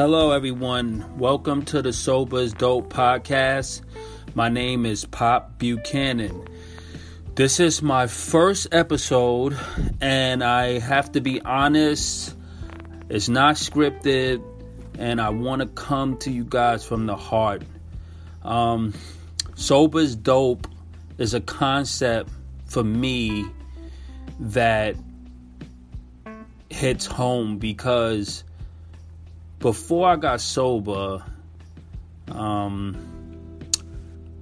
Hello, everyone. Welcome to the Sober's Dope podcast. My name is Pop Buchanan. This is my first episode, and I have to be honest, it's not scripted, and I want to come to you guys from the heart. Um, Sober's Dope is a concept for me that hits home because before I got sober, um,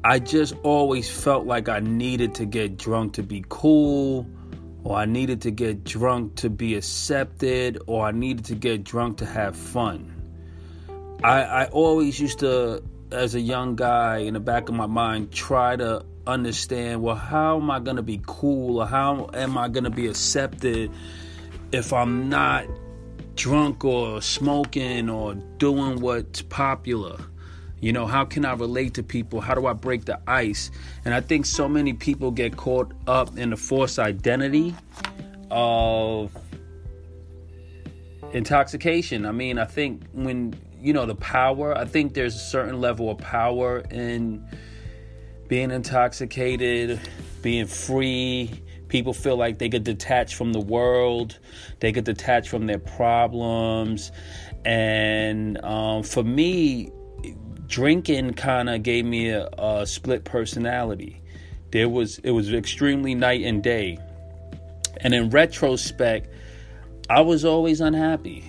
I just always felt like I needed to get drunk to be cool, or I needed to get drunk to be accepted, or I needed to get drunk to have fun. I, I always used to, as a young guy, in the back of my mind, try to understand well, how am I going to be cool, or how am I going to be accepted if I'm not drunk or smoking or doing what's popular? You know, how can I relate to people? How do I break the ice? And I think so many people get caught up in the false identity of intoxication. I mean, I think when, you know, the power, I think there's a certain level of power in being intoxicated, being free, People feel like they get detached from the world, they get detached from their problems. And um, for me, drinking kind of gave me a, a split personality. There was it was extremely night and day. And in retrospect, I was always unhappy.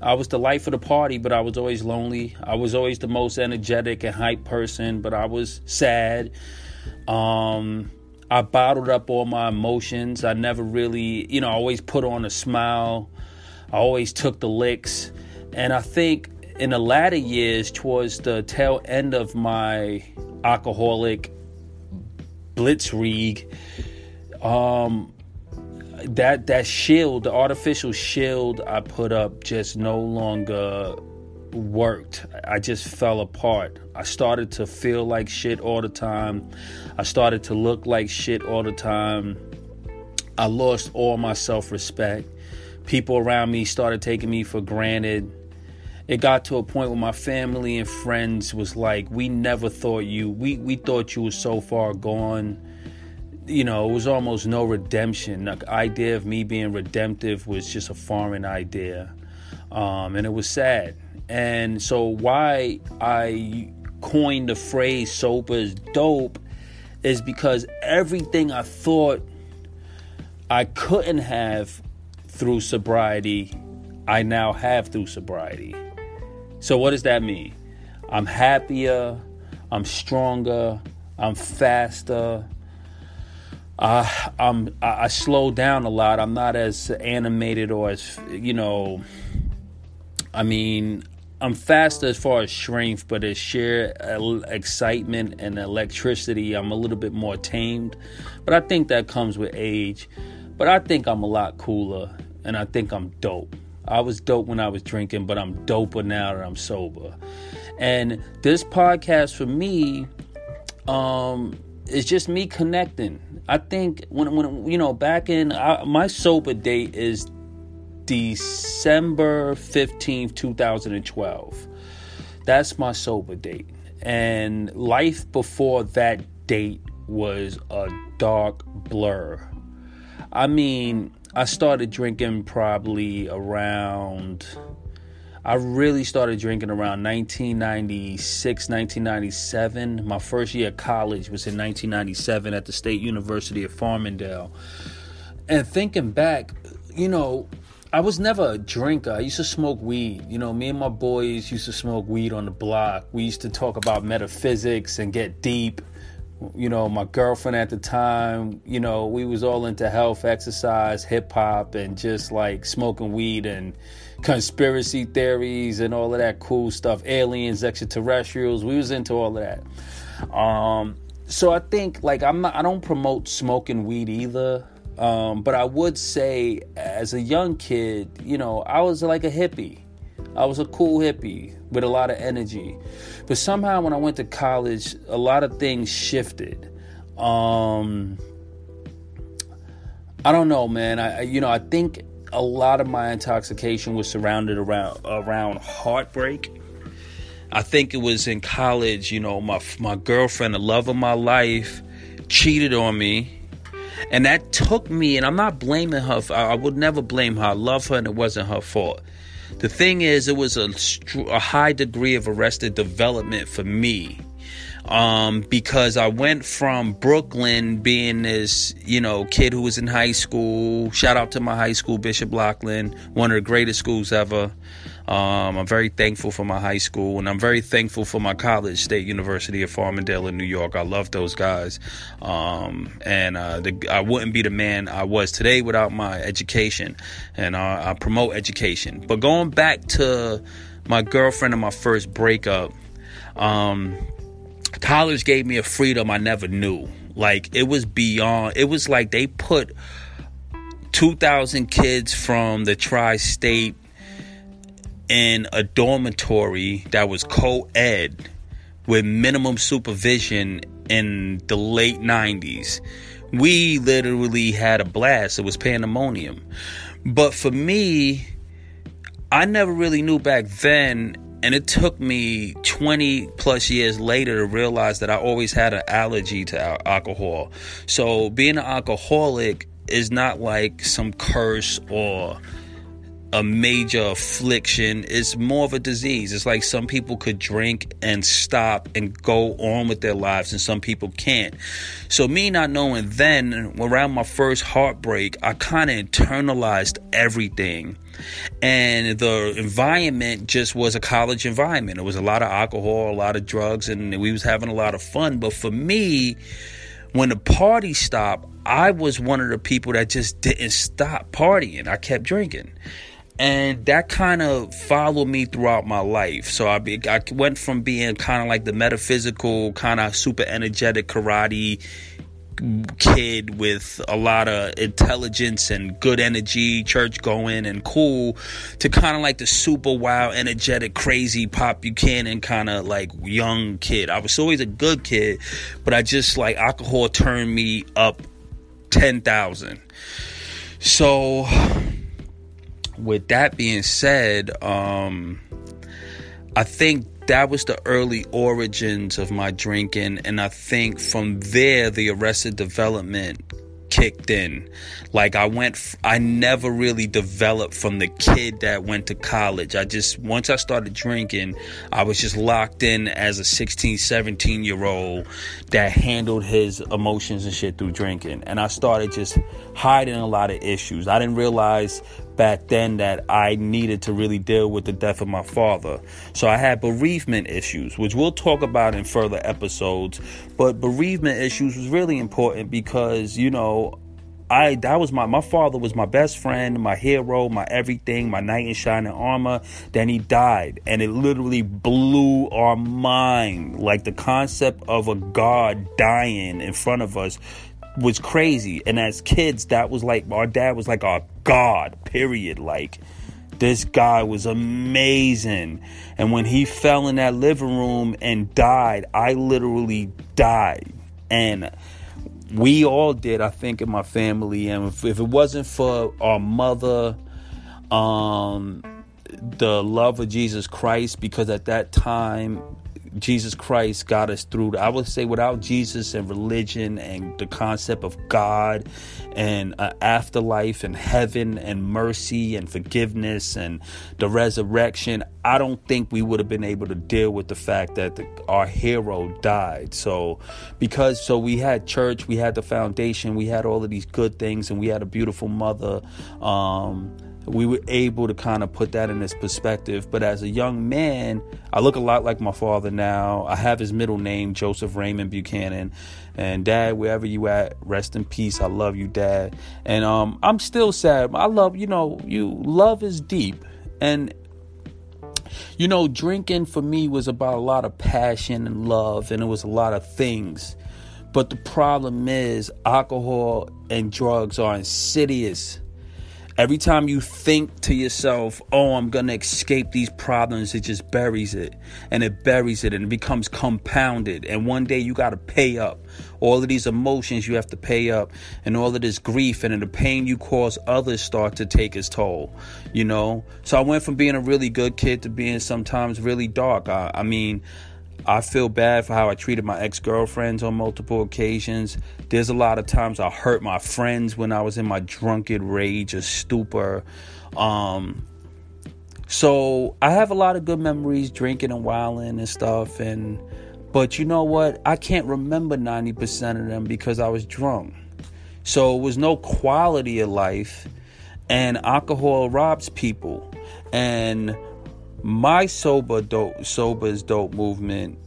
I was the life of the party, but I was always lonely. I was always the most energetic and hype person, but I was sad. Um, I bottled up all my emotions. I never really, you know, I always put on a smile. I always took the licks. And I think in the latter years, towards the tail end of my alcoholic blitzkrieg, um, that that shield, the artificial shield I put up, just no longer worked. I just fell apart. I started to feel like shit all the time. I started to look like shit all the time. I lost all my self respect. People around me started taking me for granted. It got to a point where my family and friends was like, "We never thought you. We we thought you were so far gone." You know, it was almost no redemption. The idea of me being redemptive was just a foreign idea, um, and it was sad and so, why I coined the phrase sober is dope is because everything I thought I couldn't have through sobriety, I now have through sobriety. So, what does that mean? I'm happier, I'm stronger, I'm faster. Uh, I'm I, I slow down a lot. I'm not as animated or as you know. I mean, I'm faster as far as strength, but as sheer excitement and electricity, I'm a little bit more tamed. But I think that comes with age. But I think I'm a lot cooler, and I think I'm dope. I was dope when I was drinking, but I'm doper now that I'm sober. And this podcast for me um, is just me connecting. I think when when you know back in I, my sober date is December 15th, 2012. That's my sober date. And life before that date was a dark blur. I mean, I started drinking probably around I really started drinking around 1996, 1997. My first year of college was in 1997 at the State University of Farmingdale. And thinking back, you know, I was never a drinker. I used to smoke weed. You know, me and my boys used to smoke weed on the block. We used to talk about metaphysics and get deep. You know, my girlfriend at the time, you know, we was all into health, exercise, hip hop, and just like smoking weed and conspiracy theories and all of that cool stuff. Aliens, extraterrestrials. We was into all of that. Um, so I think like I'm not. I don't promote smoking weed either. Um, but I would say, as a young kid, you know, I was like a hippie. I was a cool hippie with a lot of energy. But somehow, when I went to college, a lot of things shifted. Um, I don't know, man. I, you know, I think a lot of my intoxication was surrounded around around heartbreak. I think it was in college, you know, my my girlfriend, the love of my life, cheated on me. And that took me, and I'm not blaming her. I would never blame her. I love her, and it wasn't her fault. The thing is, it was a, a high degree of arrested development for me um, because I went from Brooklyn being this, you know, kid who was in high school. Shout out to my high school, Bishop Loughlin, one of the greatest schools ever. Um, I'm very thankful for my high school, and I'm very thankful for my college, State University of Farmingdale in New York. I love those guys, um, and uh, the, I wouldn't be the man I was today without my education, and uh, I promote education. But going back to my girlfriend and my first breakup. Um, college gave me a freedom I never knew. Like it was beyond. It was like they put 2,000 kids from the tri-state in a dormitory that was co-ed with minimum supervision in the late 90s. We literally had a blast. It was pandemonium. But for me, I never really knew back then and it took me 20 plus years later to realize that I always had an allergy to alcohol. So being an alcoholic is not like some curse or a major affliction. It's more of a disease. It's like some people could drink and stop and go on with their lives, and some people can't. So, me not knowing then, around my first heartbreak, I kind of internalized everything and the environment just was a college environment. It was a lot of alcohol, a lot of drugs, and we was having a lot of fun. But for me, when the party stopped, I was one of the people that just didn't stop partying. I kept drinking. And that kind of followed me throughout my life. So I, be, I went from being kind of like the metaphysical, kind of super energetic karate kid with a lot of intelligence and good energy, church going and cool, to kind of like the super wild, energetic, crazy Pop Buchanan kind of like young kid. I was always a good kid, but I just like alcohol turned me up 10,000. So, with that being said, um, I think that was the early origins of my drinking and i think from there the arrested development kicked in. Like I went, f- I never really developed from the kid that went to college. I just, once I started drinking, I was just locked in as a 16, 17 year old that handled his emotions and shit through drinking. And I started just hiding a lot of issues. I didn't realize back then that I needed to really deal with the death of my father. So I had bereavement issues, which we'll talk about in further episodes. But bereavement issues was really important because, you know, I that was my my father was my best friend, my hero, my everything, my knight in shining armor. Then he died, and it literally blew our mind. Like the concept of a god dying in front of us was crazy. And as kids, that was like our dad was like our god. Period. Like this guy was amazing. And when he fell in that living room and died, I literally died. And we all did, I think, in my family. And if, if it wasn't for our mother, um, the love of Jesus Christ, because at that time Jesus Christ got us through. I would say without Jesus and religion and the concept of God and uh, afterlife and heaven and mercy and forgiveness and the resurrection, I don't think we would have been able to deal with the fact that the, our hero died. So, because so we had church, we had the foundation, we had all of these good things, and we had a beautiful mother. Um, we were able to kind of put that in this perspective. But as a young man, I look a lot like my father now. I have his middle name, Joseph Raymond Buchanan. And dad, wherever you at, rest in peace. I love you, dad. And um, I'm still sad. I love, you know, you love is deep. And you know, drinking for me was about a lot of passion and love, and it was a lot of things. But the problem is, alcohol and drugs are insidious Every time you think to yourself, oh, I'm going to escape these problems, it just buries it. And it buries it and it becomes compounded. And one day you got to pay up. All of these emotions you have to pay up. And all of this grief and the pain you cause others start to take its toll. You know? So I went from being a really good kid to being sometimes really dark. I, I mean, I feel bad for how I treated my ex girlfriends on multiple occasions. There's a lot of times I hurt my friends when I was in my drunken rage or stupor. Um, so I have a lot of good memories drinking and wilding and stuff. And but you know what? I can't remember 90% of them because I was drunk. So it was no quality of life. And alcohol robs people. And my sober dope sober's dope movement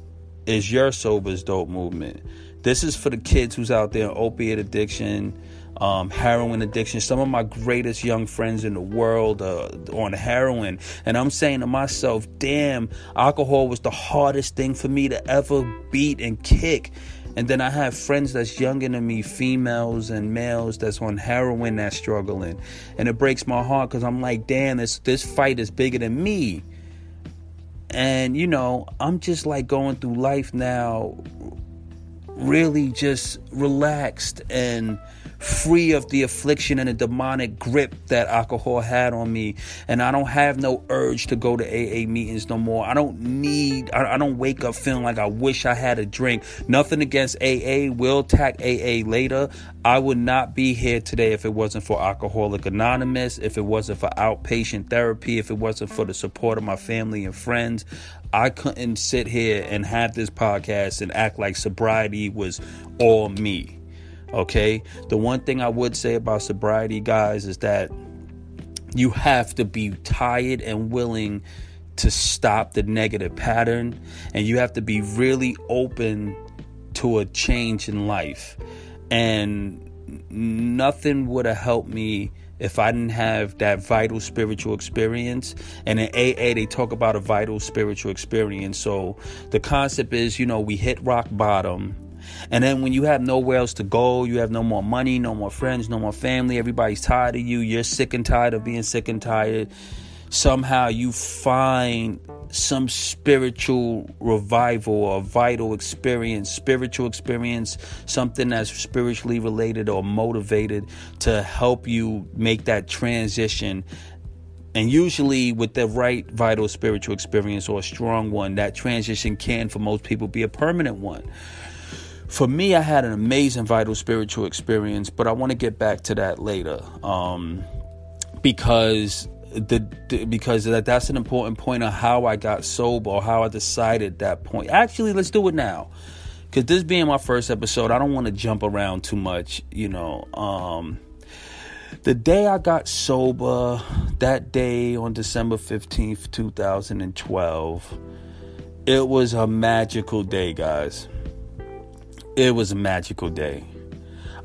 is your sober's dope movement. This is for the kids who's out there in opiate addiction, um, heroin addiction. Some of my greatest young friends in the world uh, on heroin, and I'm saying to myself, "Damn, alcohol was the hardest thing for me to ever beat and kick." And then I have friends that's younger than me, females and males that's on heroin that's struggling, and it breaks my heart because I'm like, "Damn, this this fight is bigger than me." And, you know, I'm just like going through life now, really just relaxed and free of the affliction and the demonic grip that alcohol had on me. And I don't have no urge to go to AA meetings no more. I don't need, I, I don't wake up feeling like I wish I had a drink. Nothing against AA. We'll tack AA later. I would not be here today if it wasn't for Alcoholic Anonymous, if it wasn't for outpatient therapy, if it wasn't for the support of my family and friends. I couldn't sit here and have this podcast and act like sobriety was all me. Okay? The one thing I would say about sobriety, guys, is that you have to be tired and willing to stop the negative pattern, and you have to be really open to a change in life. And nothing would have helped me if I didn't have that vital spiritual experience. And in AA, they talk about a vital spiritual experience. So the concept is, you know, we hit rock bottom and then when you have nowhere else to go, you have no more money, no more friends, no more family, everybody's tired of you, you're sick and tired of being sick and tired. Somehow you find some spiritual revival or vital experience, spiritual experience, something that's spiritually related or motivated to help you make that transition and usually, with the right vital spiritual experience or a strong one, that transition can, for most people, be a permanent one for me, I had an amazing vital spiritual experience, but I want to get back to that later, um, because the, the, because that that's an important point of how I got sober or how I decided that point. Actually, let's do it now, because this being my first episode, I don't want to jump around too much. You know, um, the day I got sober, that day on December fifteenth, two thousand and twelve, it was a magical day, guys it was a magical day.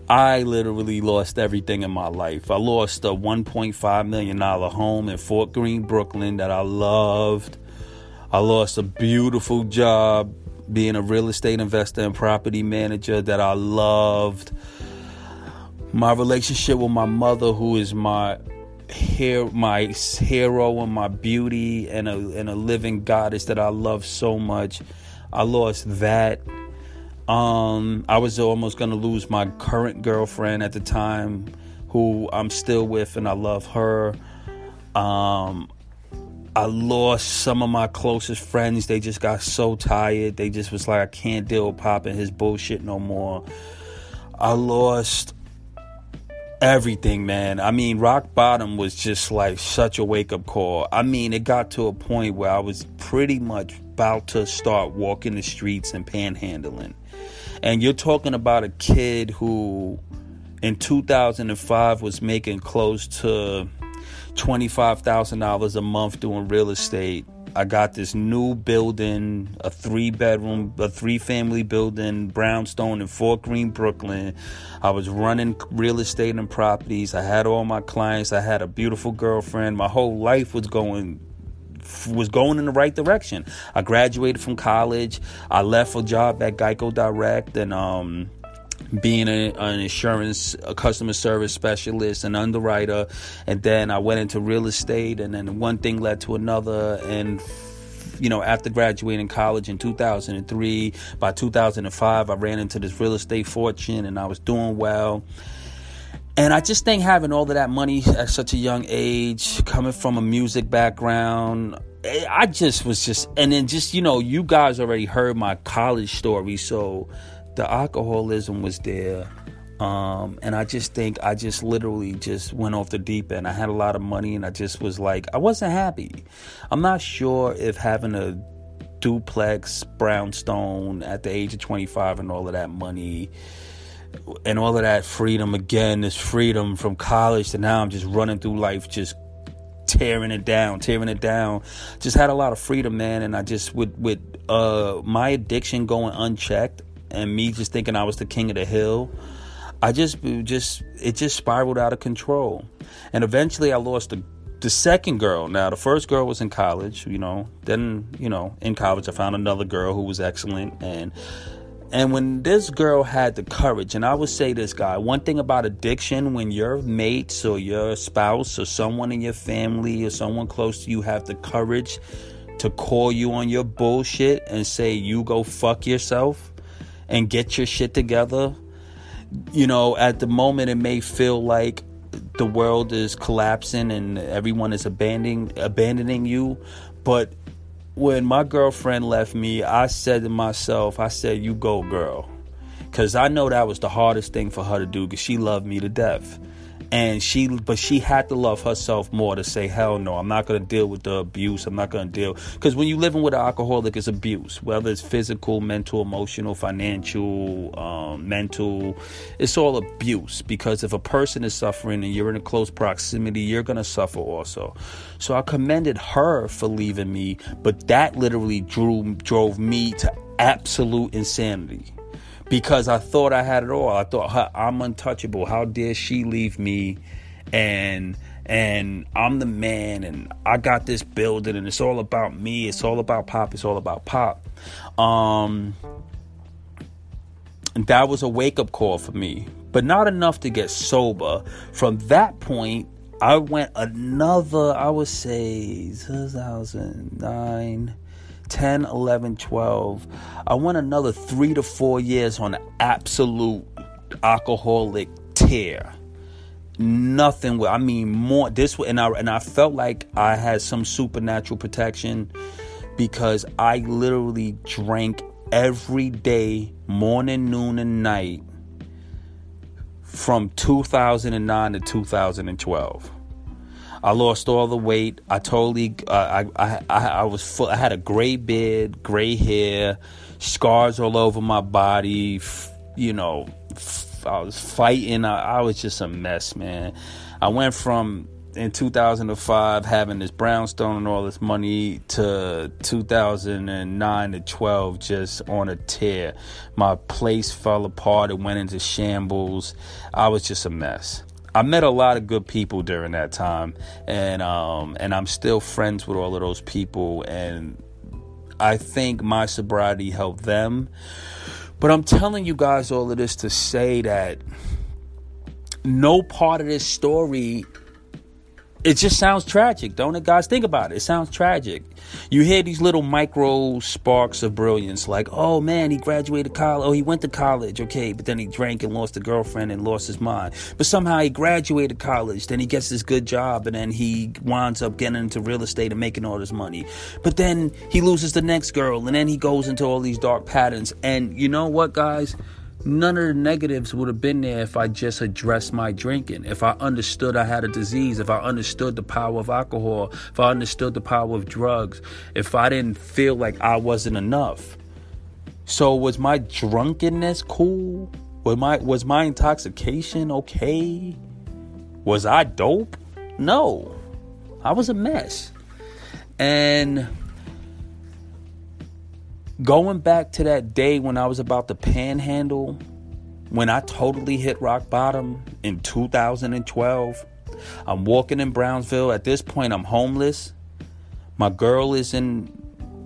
I literally lost everything in my life. I lost a $1.5 million home in Fort Greene, Brooklyn that I loved. I lost a beautiful job being a real estate investor and property manager that I loved. My relationship with my mother, who is my hair, my hero and my beauty and a, and a living goddess that I love so much. I lost that. Um, I was almost going to lose my current girlfriend at the time, who I'm still with and I love her. Um, I lost some of my closest friends. They just got so tired. They just was like, I can't deal with Pop and his bullshit no more. I lost everything, man. I mean, rock bottom was just like such a wake up call. I mean, it got to a point where I was pretty much about to start walking the streets and panhandling. And you're talking about a kid who in 2005 was making close to $25,000 a month doing real estate. I got this new building, a three bedroom, a three family building, brownstone in Fort Greene, Brooklyn. I was running real estate and properties. I had all my clients. I had a beautiful girlfriend. My whole life was going was going in the right direction. I graduated from college. I left a job at Geico Direct and um, being a, an insurance a customer service specialist an underwriter and then i went into real estate and then one thing led to another and you know after graduating college in 2003 by 2005 i ran into this real estate fortune and i was doing well and I just think having all of that money at such a young age, coming from a music background, I just was just, and then just, you know, you guys already heard my college story. So the alcoholism was there. Um, and I just think I just literally just went off the deep end. I had a lot of money and I just was like, I wasn't happy. I'm not sure if having a duplex brownstone at the age of 25 and all of that money and all of that freedom again, this freedom from college to now I'm just running through life just tearing it down, tearing it down. Just had a lot of freedom, man, and I just with with uh my addiction going unchecked and me just thinking I was the king of the hill, I just just it just spiraled out of control. And eventually I lost the the second girl. Now the first girl was in college, you know. Then, you know, in college I found another girl who was excellent and and when this girl had the courage, and I would say this guy, one thing about addiction, when your mates or your spouse or someone in your family or someone close to you have the courage to call you on your bullshit and say, you go fuck yourself, and get your shit together. You know, at the moment, it may feel like the world is collapsing and everyone is abandoning abandoning you, but when my girlfriend left me, I said to myself, I said, "You go, girl," because I know that was the hardest thing for her to do because she loved me to death and she but she had to love herself more to say hell no i'm not going to deal with the abuse. I'm not going to deal. Because when you're living with an alcoholic it's abuse. Whether it's physical mental emotional financial um, mental it's all abuse. Because if a person is suffering and you're in a close proximity you're going to suffer also. So i commended her for leaving me but that literally drew drove me to absolute insanity because I thought I had it all. I thought I'm untouchable. How dare she leave me? And and I'm the man, and I got this building, and it's all about me. It's all about pop. It's all about pop. Um, that was a wake up call for me, but not enough to get sober. From that point, I went another, I would say, 2009 10, 11, 12. I went another three to four years on absolute alcoholic tear. Nothing. I mean, more. This and I and I felt like I had some supernatural protection because I literally drank every day, morning, noon, and night from 2009 to 2012. I lost all the weight. I totally, uh, I, I, I, was full. I had a gray beard, gray hair, scars all over my body. F- you know, f- I was fighting. I, I was just a mess, man. I went from in 2005 having this brownstone and all this money to 2009 to 12 just on a tear my place fell apart it went into shambles i was just a mess I met a lot of good people during that time, and um, and I'm still friends with all of those people, and I think my sobriety helped them. But I'm telling you guys all of this to say that no part of this story it just sounds tragic, don't it, guys? Think about it. It sounds tragic. You hear these little micro sparks of brilliance, like, oh man, he graduated college. Oh, he went to college, okay, but then he drank and lost a girlfriend and lost his mind. But somehow he graduated college, then he gets this good job, and then he winds up getting into real estate and making all this money. But then he loses the next girl, and then he goes into all these dark patterns. And you know what, guys? None of the negatives would have been there if I just addressed my drinking. If I understood I had a disease, if I understood the power of alcohol, if I understood the power of drugs, if I didn't feel like I wasn't enough. So was my drunkenness cool? Was my was my intoxication okay? Was I dope? No. I was a mess. And Going back to that day when I was about to panhandle, when I totally hit rock bottom in 2012, I'm walking in Brownsville. At this point, I'm homeless. My girl is in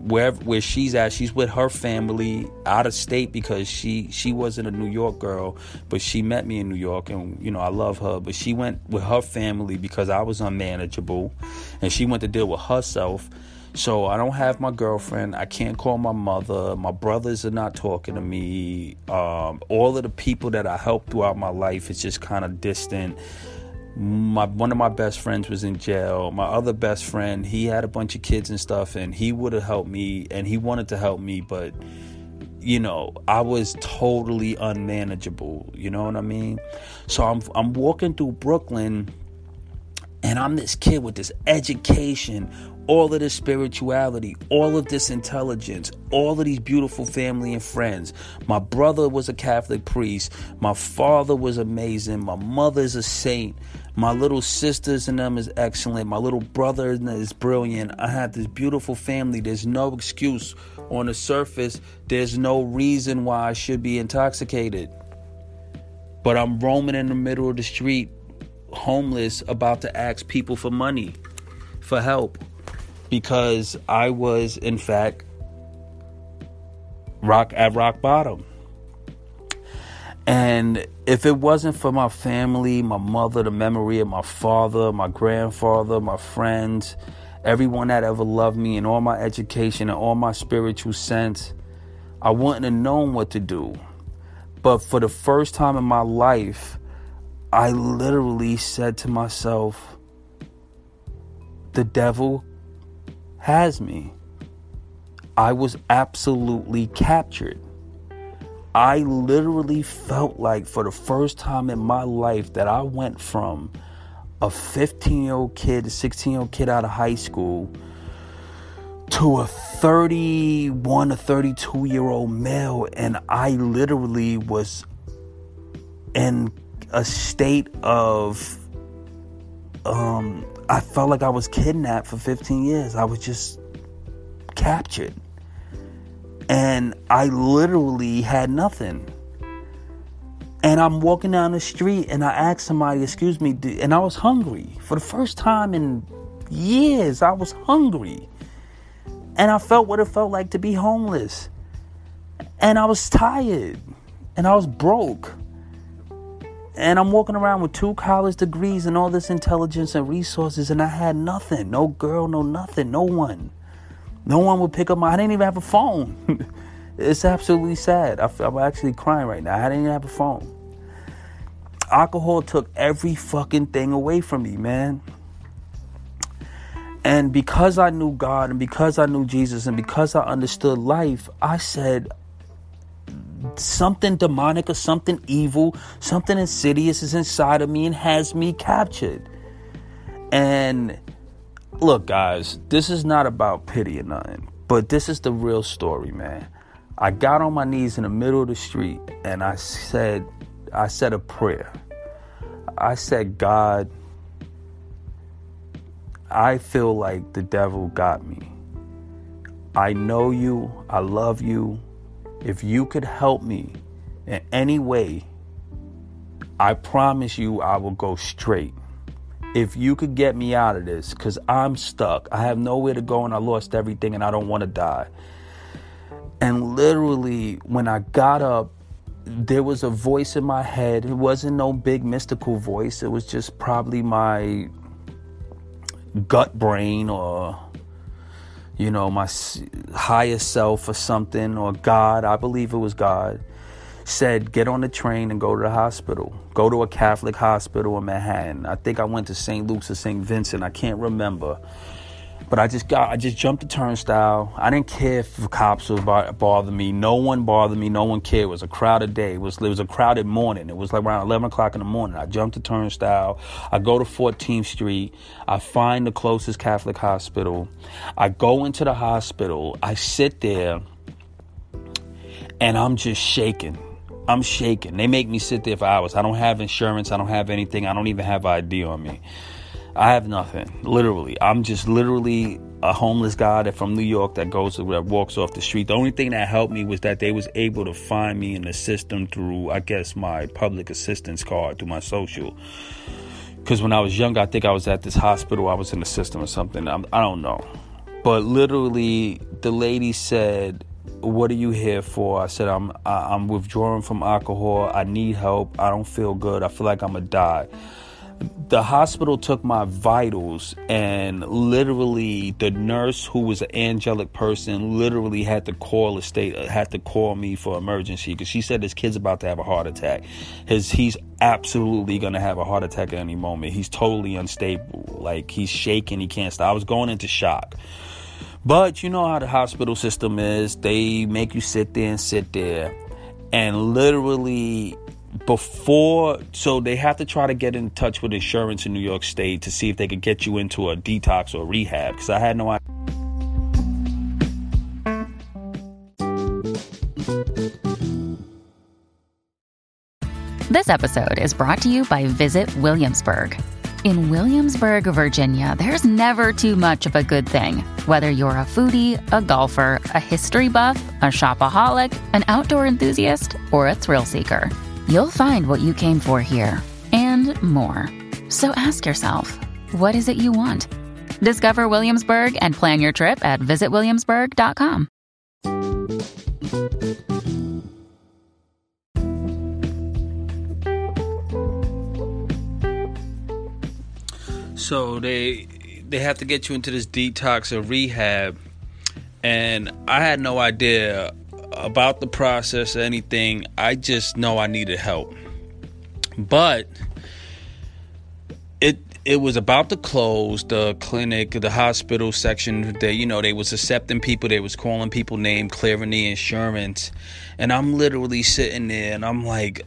where where she's at. She's with her family out of state because she she wasn't a New York girl, but she met me in New York, and you know I love her. But she went with her family because I was unmanageable, and she went to deal with herself. So I don't have my girlfriend. I can't call my mother. My brothers are not talking to me. Um, all of the people that I helped throughout my life is just kind of distant my one of my best friends was in jail. My other best friend, he had a bunch of kids and stuff, and he would have helped me, and he wanted to help me, but you know, I was totally unmanageable. You know what I mean? So I'm I'm walking through Brooklyn, and I'm this kid with this education, all of this spirituality, all of this intelligence, all of these beautiful family and friends. My brother was a Catholic priest. My father was amazing. My mother is a saint. My little sisters and them is excellent. My little brother is brilliant. I have this beautiful family. There's no excuse on the surface. There's no reason why I should be intoxicated. But I'm roaming in the middle of the street, homeless, about to ask people for money, for help, because I was, in fact, rock at rock bottom. And if it wasn't for my family, my mother, the memory of my father, my grandfather, my friends, everyone that ever loved me, and all my education and all my spiritual sense, I wouldn't have known what to do. But for the first time in my life, I literally said to myself, the devil has me. I was absolutely captured. I literally felt like for the first time in my life that I went from a 15 year old kid, a 16 year old kid out of high school to a 31 or 32 year old male. And I literally was in a state of, um, I felt like I was kidnapped for 15 years. I was just captured and I literally had nothing. And I'm walking down the street and I asked somebody, excuse me, and I was hungry. For the first time in years, I was hungry. And I felt what it felt like to be homeless. And I was tired. And I was broke. And I'm walking around with two college degrees and all this intelligence and resources, and I had nothing. No girl, no nothing, no one. No one would pick up my. I didn't even have a phone. it's absolutely sad. I, am actually crying right now. I didn't even have a phone. Alcohol took every fucking thing away from me, man. And because I knew God and because I knew Jesus and because I understood life, I said, something demonic or something evil, something insidious is inside of me and has me captured. And look, guys, this is not about pity or nothing, but this is the real story, man. I got on my knees in the middle of the street and I said, I said a prayer. I said, God, I feel like the devil got me. I know you. I love you. If you could help me in any way, I promise you I will go straight if you could get me out of this, because I'm stuck. I have nowhere to go and I lost everything and I don't want to die. And literally, when I got up, there was a voice in my head. It wasn't no big mystical voice, it was just probably my gut brain or you know my higher self or something or god i believe it was god said, get on the train and go to the hospital. Go to a Catholic hospital in Manhattan. I think I went to St. Luke's or St. Vincent. I can't remember. But I just got, I just jumped the turnstile. I didn't care if the cops would bother me. No one bothered me. No one cared. It was a crowded day. It was, it was a crowded morning. It was like around 11 o'clock in the morning. I jumped the turnstile. I go to 14th Street. I find the closest Catholic hospital. I go into the hospital. I sit there and I'm just shaking. I'm shaking. They make me sit there for hours. I don't have insurance. I don't have anything. I don't even have ID on me. I have nothing. Literally, I'm just literally a homeless guy that from New York that goes that walks off the street. The only thing that helped me was that they was able to find me in the system through, I guess, my public assistance card through my social. Because when I was young, I think I was at this hospital. I was in the system or something. I'm, I do not know. but literally, the lady said, "What are you here for?" I said, "I'm I'm withdrawing from alcohol. I need help. I don't feel good. I feel like I'm gonna die." The hospital took my vitals and literally the nurse who was an angelic person literally had to call the state uh, had to call me for emergency because she said this kid's about to have a heart attack. His he's absolutely going to have a heart attack at any moment. He's totally unstable. Like he's shaking. He can't stop. I was going into shock. But you know how the hospital system is. They make you sit there and sit there. And literally before so they have to try to get in touch with insurance in New York State to see if they could get you into a detox or rehab because I had no idea. This episode is brought to you by Visit Williamsburg. In Williamsburg, Virginia, there's never too much of a good thing. Whether you're a foodie, a golfer, a history buff, a shopaholic, an outdoor enthusiast, or a thrill seeker You'll find what you came for here and more. So ask yourself, what is it you want? Discover Williamsburg and plan your trip at visitwilliamsburg.com. So they they have to get you into this detox or rehab and I had no idea about the process or anything. I just know I needed help. But it it was about to close the clinic, the hospital section. They, you know, they was accepting people. They was calling people name, clearing the insurance, and I'm literally sitting there, and I'm like,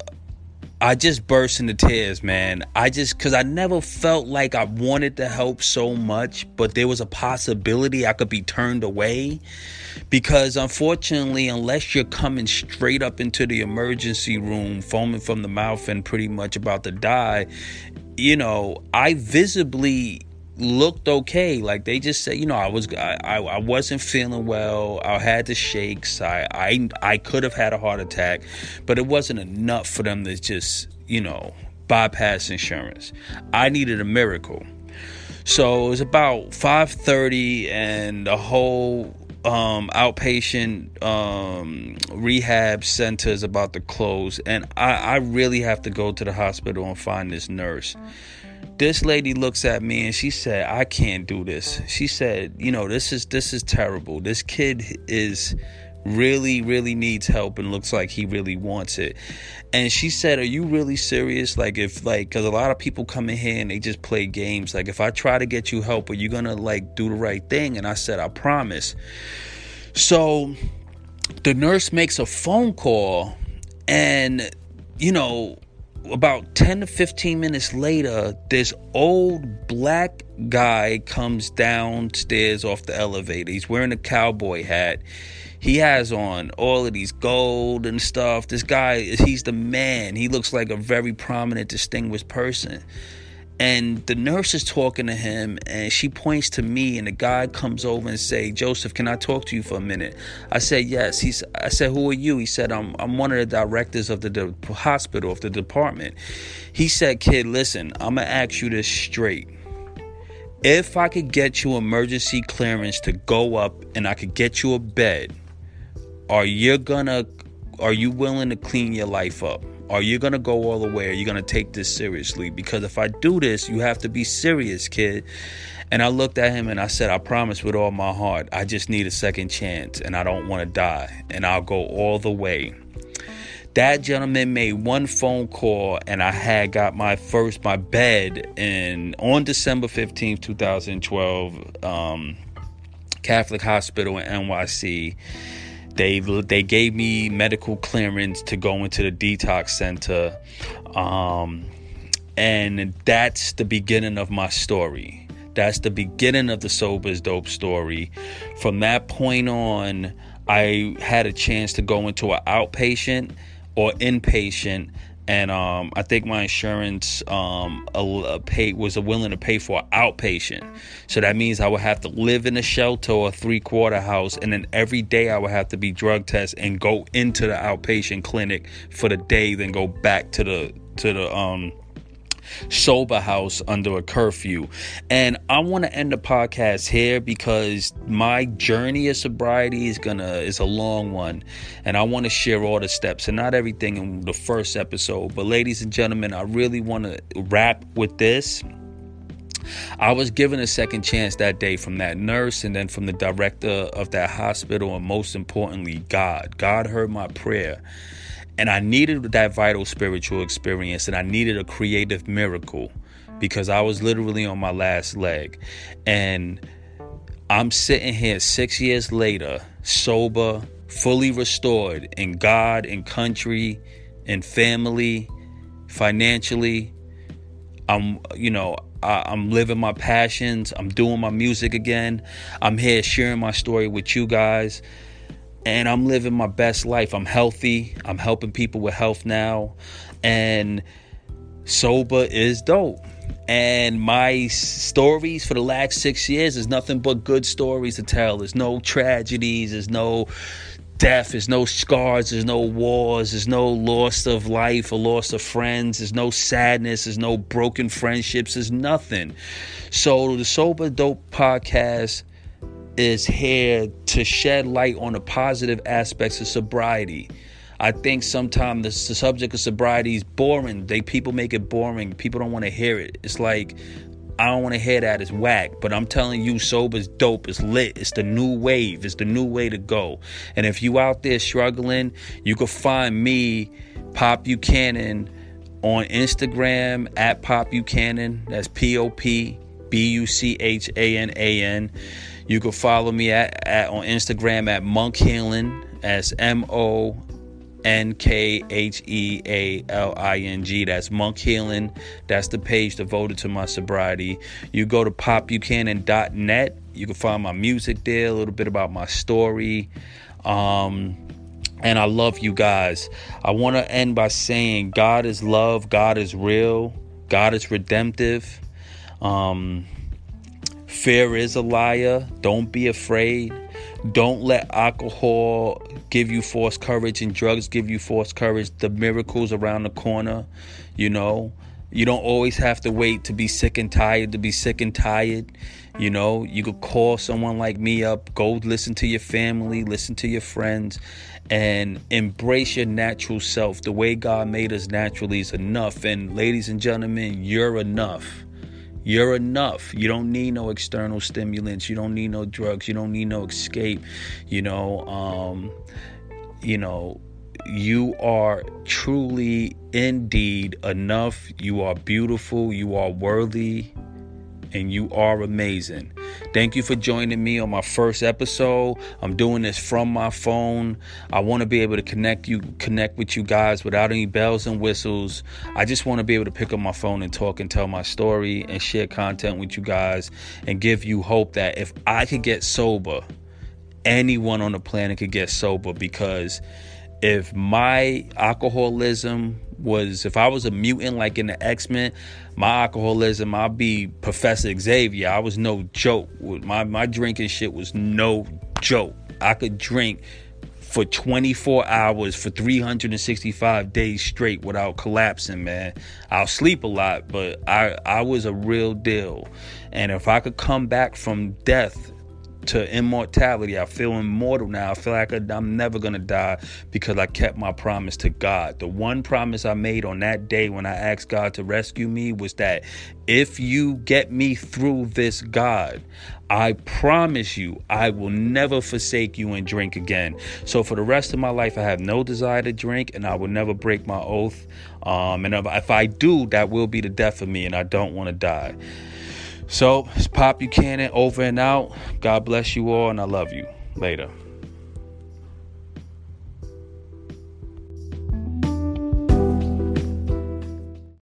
I just burst into tears, man. I just, cause I never felt like I wanted to help so much, but there was a possibility I could be turned away. Because unfortunately, unless you're coming straight up into the emergency room, foaming from the mouth and pretty much about to die, you know, I visibly looked okay. Like they just said, you know, I was I, I, wasn't feeling well. I had the shakes. I I I could have had a heart attack, but it wasn't enough for them to just you know bypass insurance. I needed a miracle. So it was about 5:30 and the whole um, outpatient um, rehab center is about to close, and I, I really have to go to the hospital and find this nurse. This lady looks at me and she said, "I can't do this." She said, "You know, this is this is terrible. This kid is really really needs help and looks like he really wants it." And she said, "Are you really serious? Like if like cuz a lot of people come in here and they just play games. Like if I try to get you help, are you to like do the right thing?" And I said, "I promise." So the nurse makes a phone call and you know about 10 to 15 minutes later, this old black guy comes downstairs off the elevator. He's wearing a cowboy hat. He has on all of these gold and stuff. This guy, he's the man. He looks like a very prominent, distinguished person and the nurse is talking to him and she points to me and the guy comes over and say joseph can i talk to you for a minute? I said yes. He's i said who are you? He said i'm, I'm one of the directors of the de- hospital of the department. He said kid listen i'm gonna ask you this straight. If i could get you emergency clearance to go up and i could get you a bed are you gonna are you willing to clean your life up are you going to go all the way? Are you going to take this seriously? Because if I do this, you have to be serious, kid. And I looked at him and I said, I promise with all my heart, I just need a second chance and I don't want to die. And I'll go all the way. That gentleman made one phone call and I had got my first, my bed in on December 15th, 2012, um, Catholic Hospital in NYC they they gave me medical clearance to go into the detox center, um, and that's the beginning of my story. That's the beginning of the sober's dope story. From that point on, I had a chance to go into an outpatient or inpatient and um, I think my insurance um, a, a pay was willing to pay for outpatient. So that means I would have to live in a shelter or three quarter house, and then every day I would have to be drug tested and go into the outpatient clinic for the day, then go back to the to the um, sober house under a curfew. And I want to end the podcast here because my journey of sobriety is gonna is a long one. And I want to share all the steps and not everything in the first episode. But ladies and gentlemen, I really want to wrap with this. I was given a second chance that day from that nurse and then from the director of that hospital, and most importantly, God. God heard my prayer. And I needed that vital spiritual experience and I needed a creative miracle because I was literally on my last leg. And I'm sitting here six years later, sober, fully restored in God, in country, in family, financially. I'm, you know, I, am living my passions. I'm doing my music again. I'm here sharing my story with you guys and I'm living my best life. I'm healthy. I'm helping people with health now. And sober is dope. And my stories for the last six years is nothing but good stories to tell. There's no tragedies, there's no death, there's no scars, there's no wars, there's no loss of life or loss of friends, there's no sadness, there's no broken friendships, there's nothing. So the Sober Dope podcast is here to shed light on the positive aspects of sobriety. I think sometimes the, subject of sobriety is boring. They people make it boring. People don't want to hear it. It's like I don't want to hear that. It's whack. But I'm telling you, sober is dope. It's lit. It's the new wave. It's the new way to go. And if you out there struggling, you can find me, Pop Buchanan, on Instagram at Pop Buchanan. That's P O P B U C H A N A N. You can follow me at, at on Instagram at Monk Healing as M O N K H E A L I N G. That's Monk Healing. That's the page devoted to my sobriety. You go to popbuchanan.net. You can find my music there, a little bit about my story. Um, and I love you guys. I want to end by saying God is love, God is real, God is redemptive. Um, Fear is a liar. Don't be afraid. Don't let alcohol give you false courage and drugs give you false courage. The miracles around the corner, you know. You don't always have to wait to be sick and tired to be sick and tired. You know, you could call someone like me up, go listen to your family, listen to your friends, and embrace your natural self. The way God made us naturally is enough. And ladies and gentlemen, you're enough. You're enough. You don't need no external stimulants. You don't need no drugs. You don't need no escape. You know, um, you know, you are truly indeed enough. You are beautiful. You are worthy and you are amazing. Thank you for joining me on my first episode. I'm doing this from my phone. I want to be able to connect you connect with you guys without any bells and whistles. I just want to be able to pick up my phone and talk and tell my story and share content with you guys and give you hope that if I could get sober, anyone on the planet could get sober because if my alcoholism was if I was a mutant like in the X-Men, my alcoholism, I'd be Professor Xavier. I was no joke. My my drinking shit was no joke. I could drink for 24 hours for 365 days straight without collapsing, man. I'll sleep a lot, but I I was a real deal. And if I could come back from death to immortality. I feel immortal now. I feel like I'm never going to die because I kept my promise to God. The one promise I made on that day when I asked God to rescue me was that if you get me through this, God, I promise you, I will never forsake you and drink again. So for the rest of my life, I have no desire to drink, and I will never break my oath. Um, and if, if I do, that will be the death of me, and I don't want to die. So it's Pop Buchanan over and out. God bless you all, and I love you. Later.